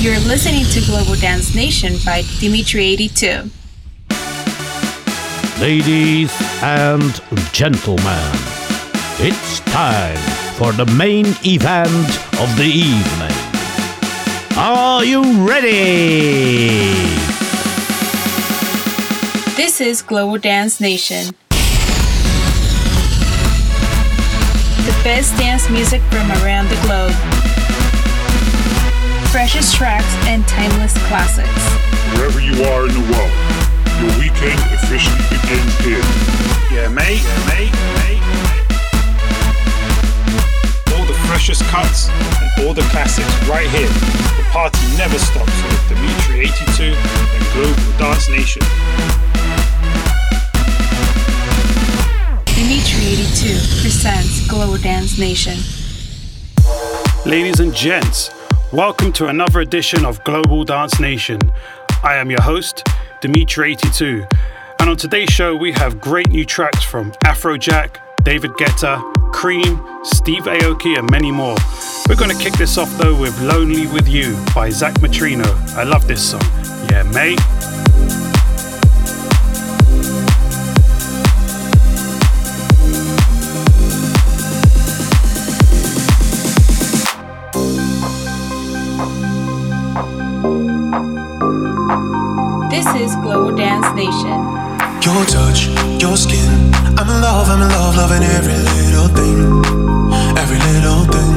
You're listening to Global Dance Nation by Dimitri82. Ladies and gentlemen, it's time for the main event of the evening. Are you ready? This is Global Dance Nation. The best dance music from around the globe. Freshest tracks and timeless classics. Wherever you are in the world, your weekend officially begins here. Yeah, mate, mate, mate, mate. All the freshest cuts and all the classics right here. The party never stops with Dimitri 82 and Global Dance Nation. Dimitri82 presents Global Dance Nation. Ladies and gents, welcome to another edition of Global Dance Nation. I am your host, Dimitri82, and on today's show we have great new tracks from Afrojack, David Guetta, Cream, Steve Aoki, and many more. We're going to kick this off though with Lonely With You by Zack Martino. I love this song. Yeah, mate. Your touch, your skin. I'm in love, I'm in love, loving every little thing. Every little thing.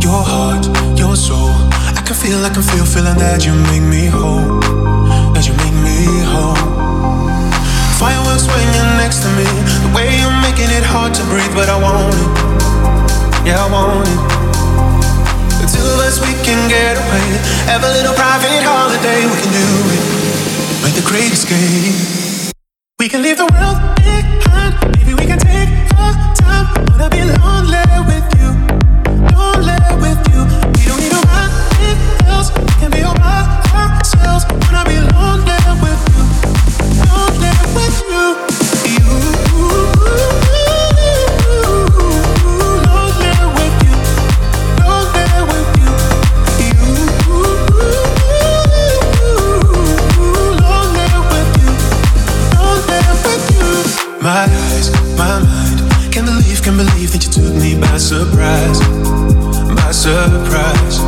Your heart, your soul. I can feel, I can feel, feeling that you make me whole. That you make me whole. Fireworks when you're next to me. The way you're making it hard to breathe, but I want it. Yeah, I want it. The two of us, we can get away. Have a little private holiday, we can do it. Make the great escape. We can leave the world behind. Maybe we can take our time. Wanna be lonely surprise.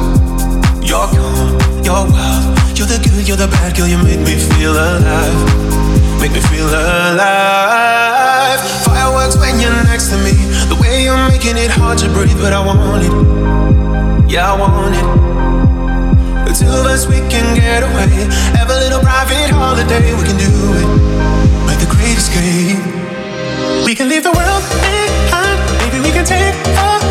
You're calm, you're wild, you're the good, you're the bad girl, you make me feel alive, make me feel alive. Fireworks when you're next to me, the way you're making it hard to breathe, but I want it, yeah I want it. The two of us, we can get away, have a little private holiday, we can do it make the great escape. We can leave the world behind. Maybe we can take our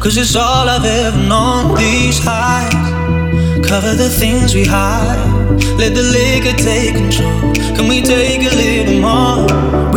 Cause it's all I've ever known. These highs cover the things we hide. Let the liquor take control. Can we take a little more?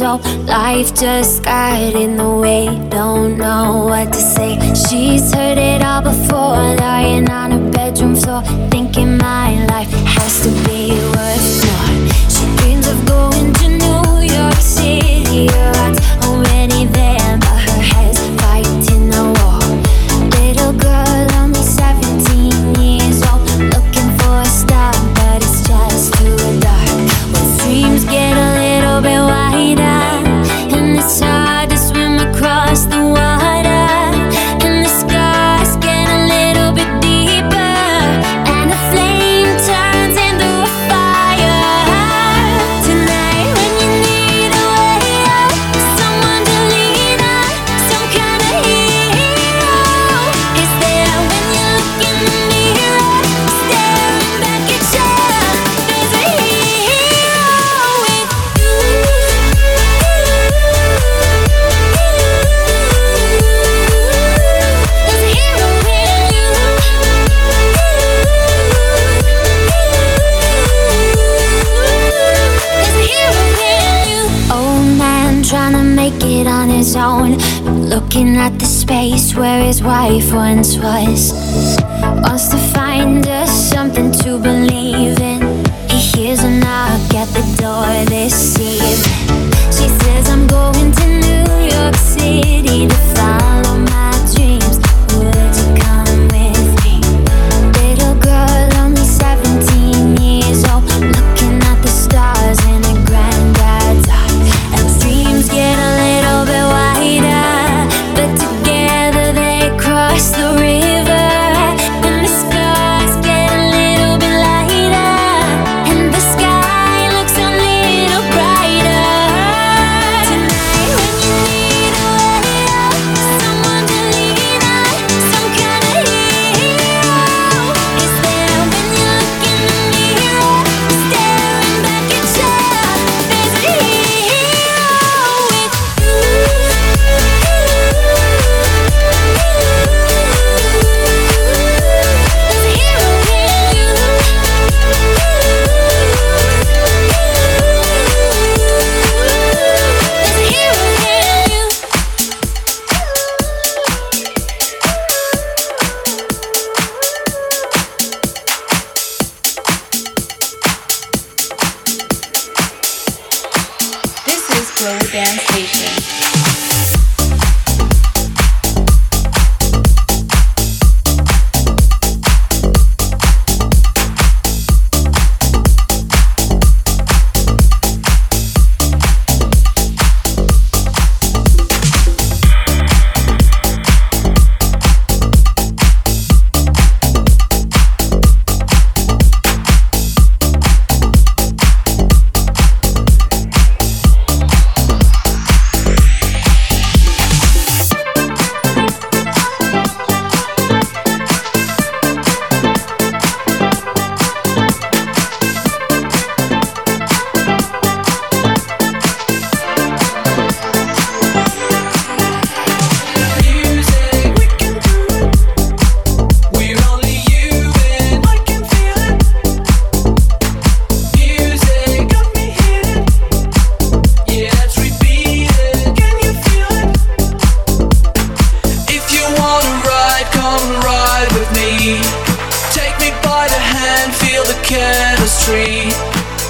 so life just got in the way. Don't know what to say. She's heard it all before, lying on her bedroom floor, thinking my life has to be worth. once was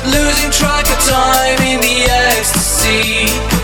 losing track of time in the ecstasy.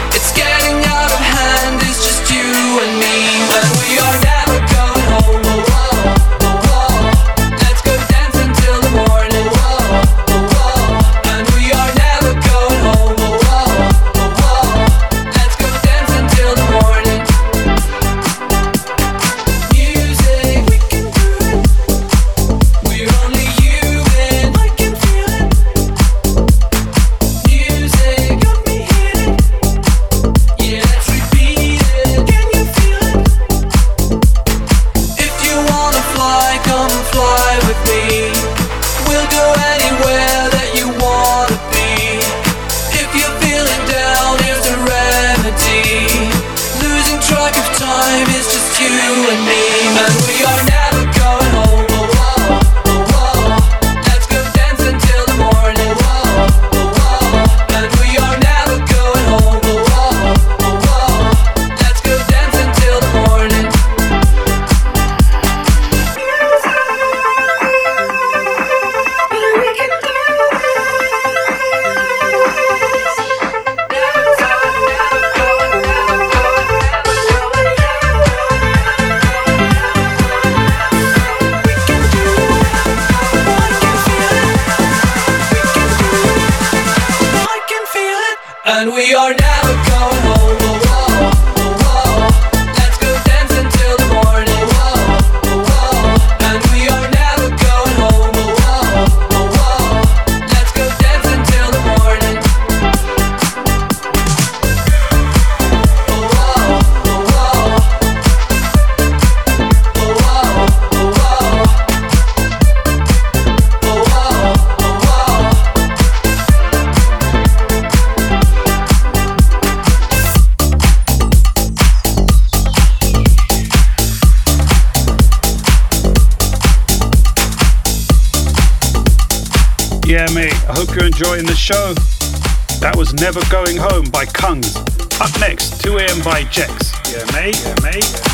enjoying the show. That was Never Going Home by Kungs. Up next, 2am by Jex. Yeah, mate, yeah, mate.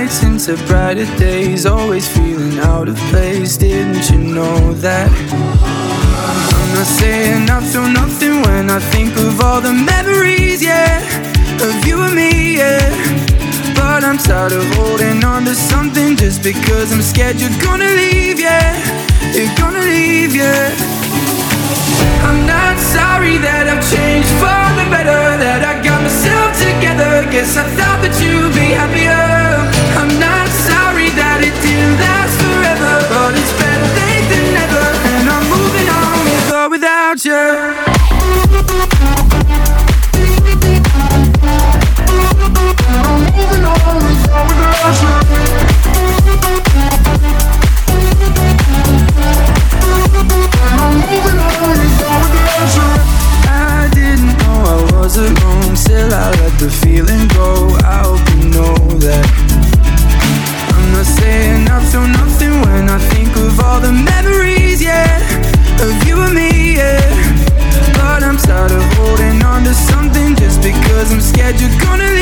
nights into brighter days, always feeling out of place. Didn't you know that? I'm not saying I feel nothing when I think of all the memories, yeah, of you and me, yeah. But I'm tired of holding on to something just because I'm scared you're gonna leave, yeah. You're gonna leave, yeah. I'm not sorry that I've changed for the better, that I got myself together. Guess I thought that you'd be happier without you scared you're gonna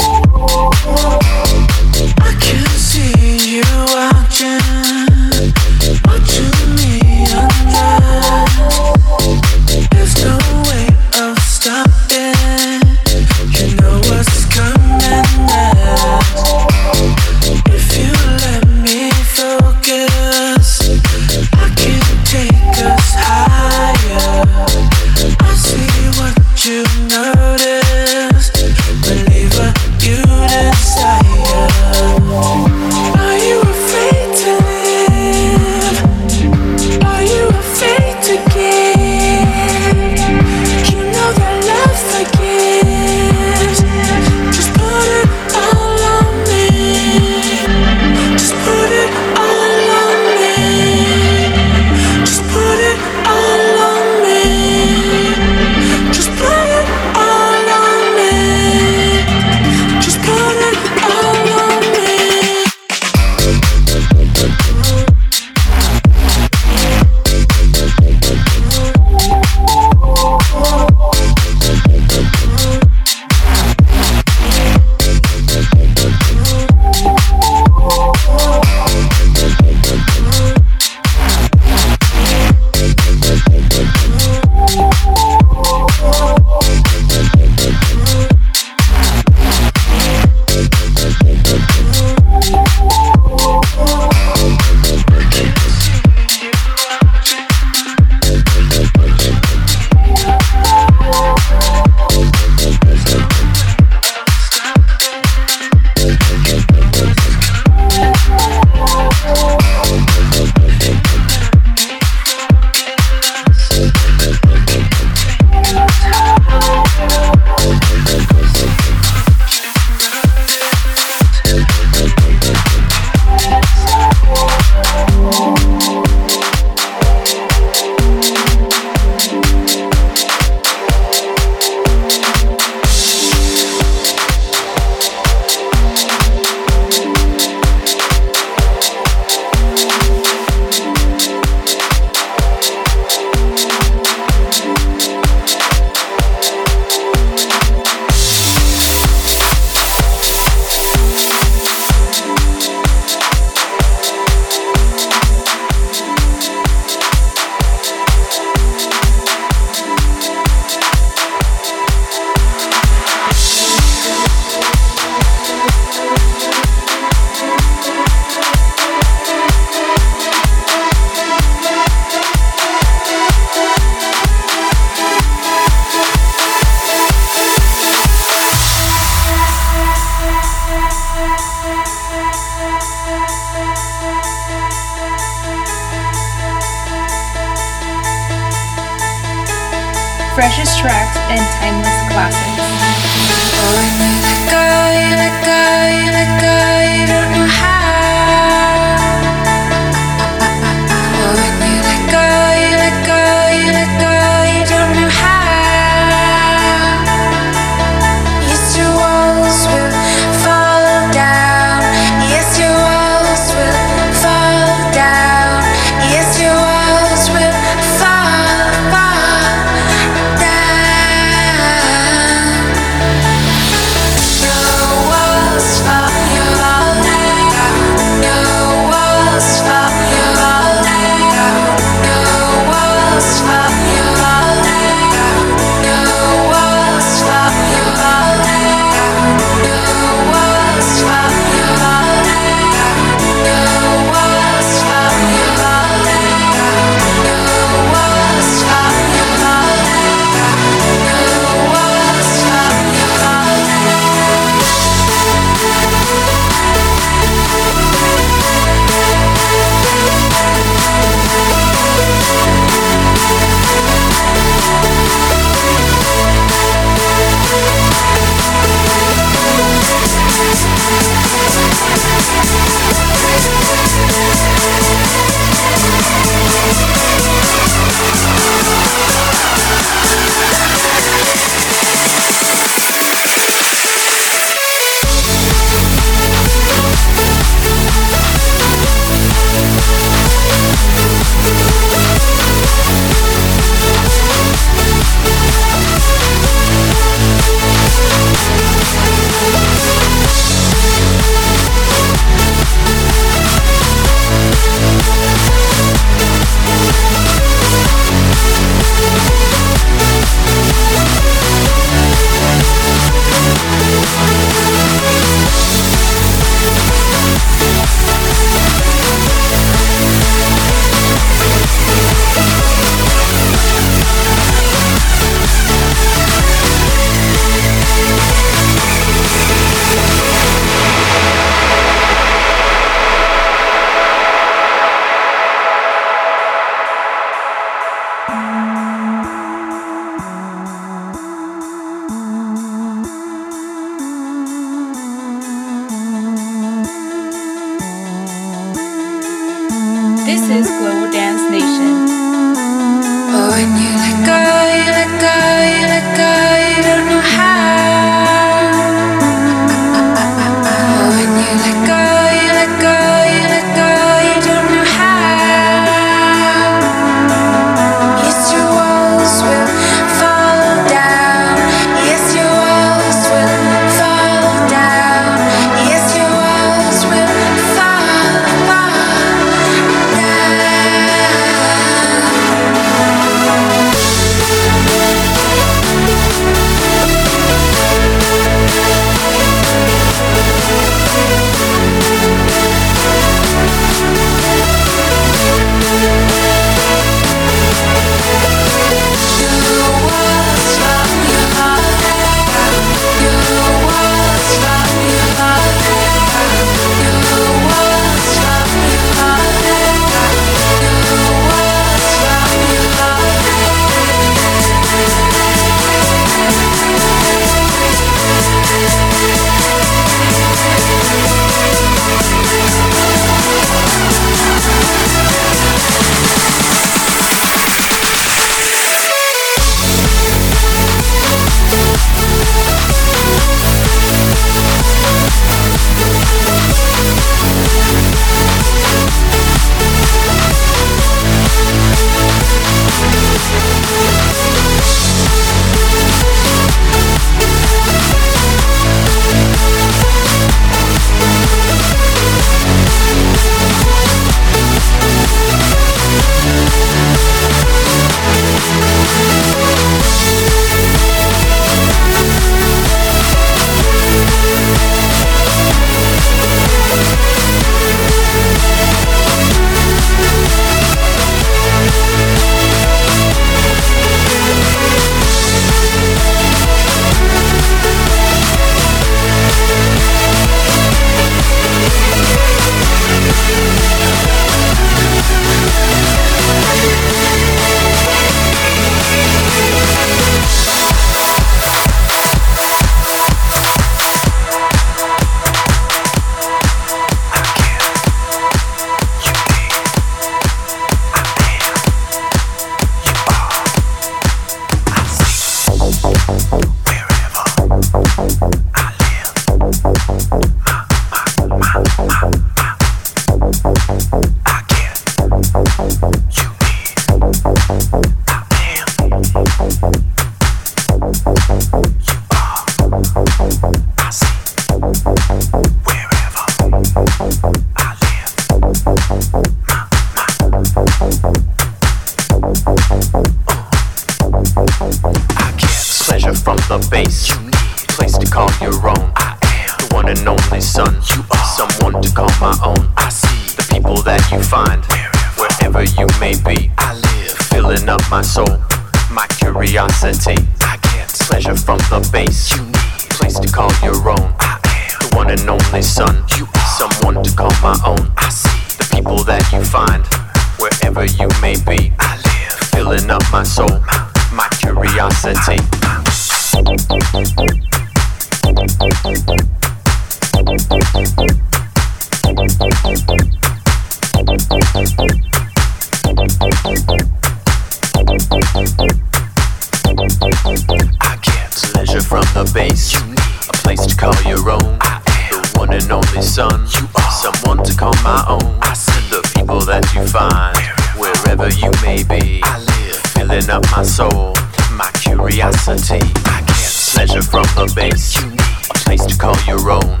pleasure from a base. A place to call your own.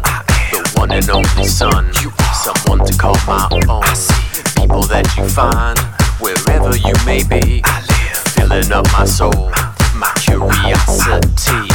The one and only son. Someone to call my own. People that you find wherever you may be. Filling up my soul, my curiosity.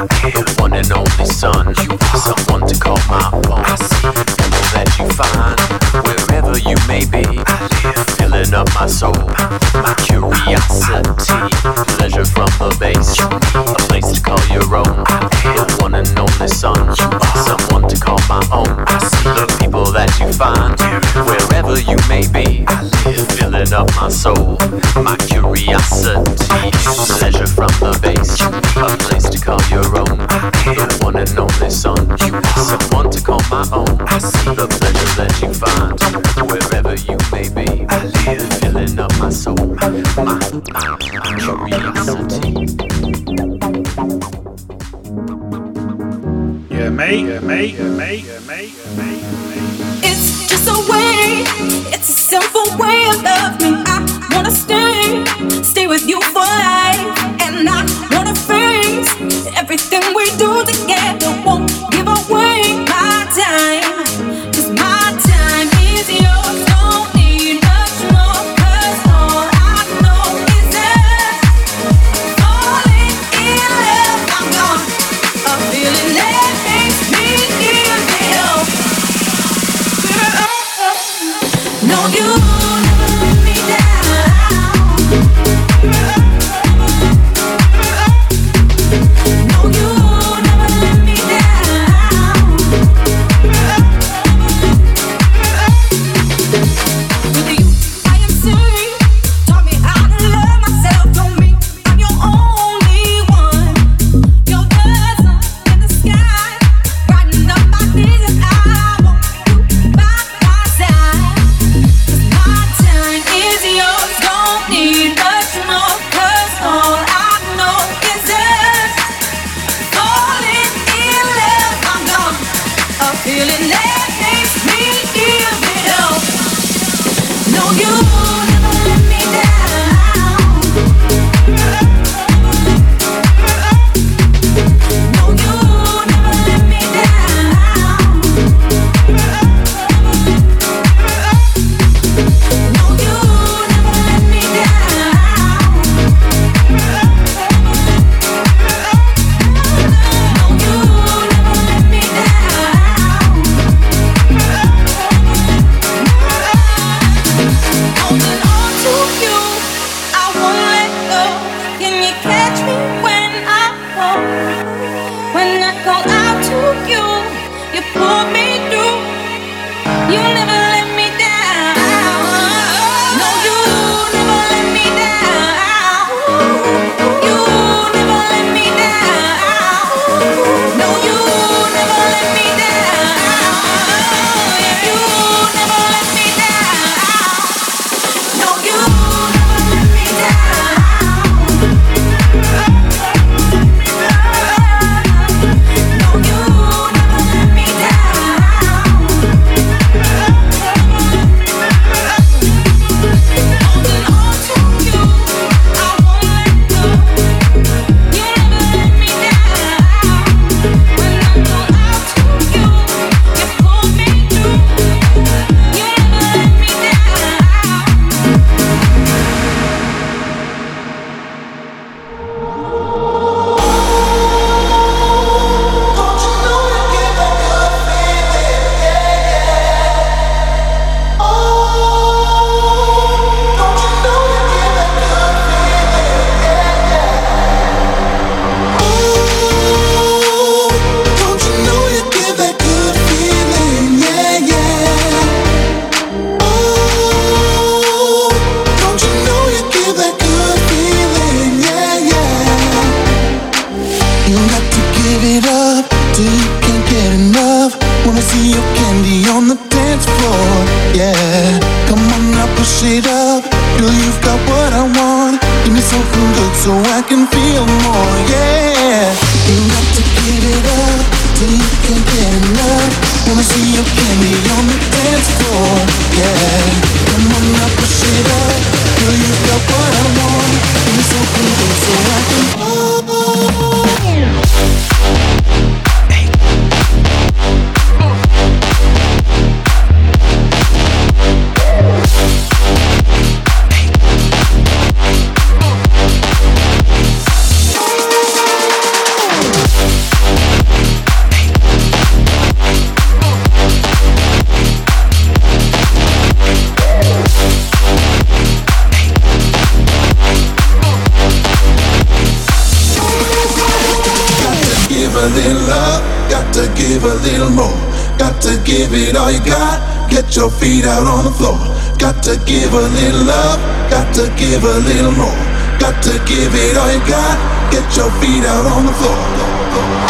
One and only son, you are someone to call my own. I see that you find, wherever you may be. I live, filling up my soul, my curiosity, pleasure from the a place to call your own. One and only son, you are someone to call my own. I see the people that you find, wherever you may be. I live, filling up my soul, my curiosity, pleasure from the base. Son. Feet out on the floor. Got to give a little love. Got to give a little more. Got to give it all you got. Get your feet out on the floor.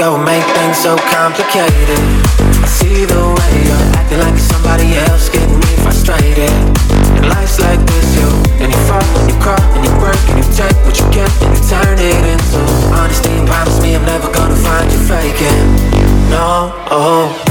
Go make things so complicated. I see the way you're acting like somebody else, getting me frustrated. And life's like this, you and you fall and you crawl and you break and you take what you get and you turn it into honesty and promise me I'm never gonna find you faking. No, oh.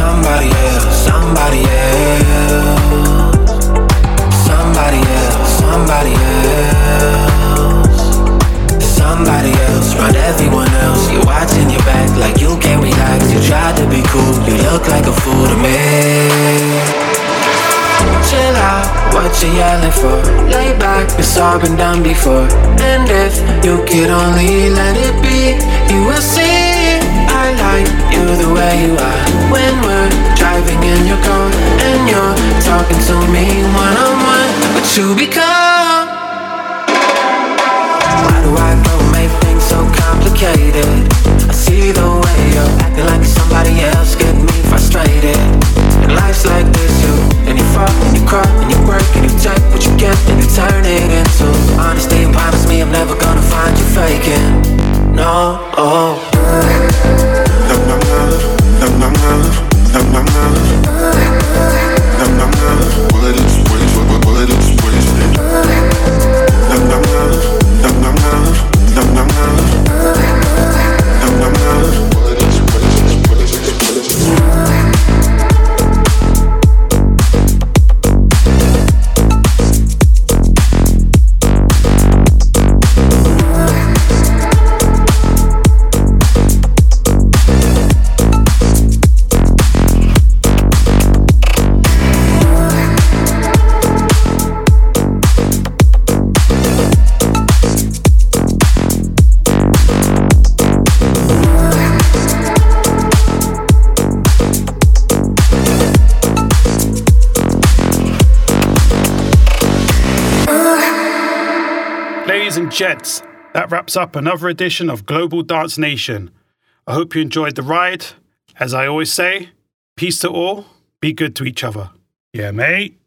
Somebody else, somebody else. Somebody else, somebody else. Somebody else, Around everyone else. You're watching your back like you can't relax. You tried to be cool, you look like a fool to me chill out, what you yelling for? Lay back, it's all been done before. And if you could only let it be, you will see I like you the way you are when we're driving in your car and you're talking to me one on one. But you become wraps up another edition of Global Dance Nation. I hope you enjoyed the ride. As I always say, peace to all, be good to each other. Yeah, mate.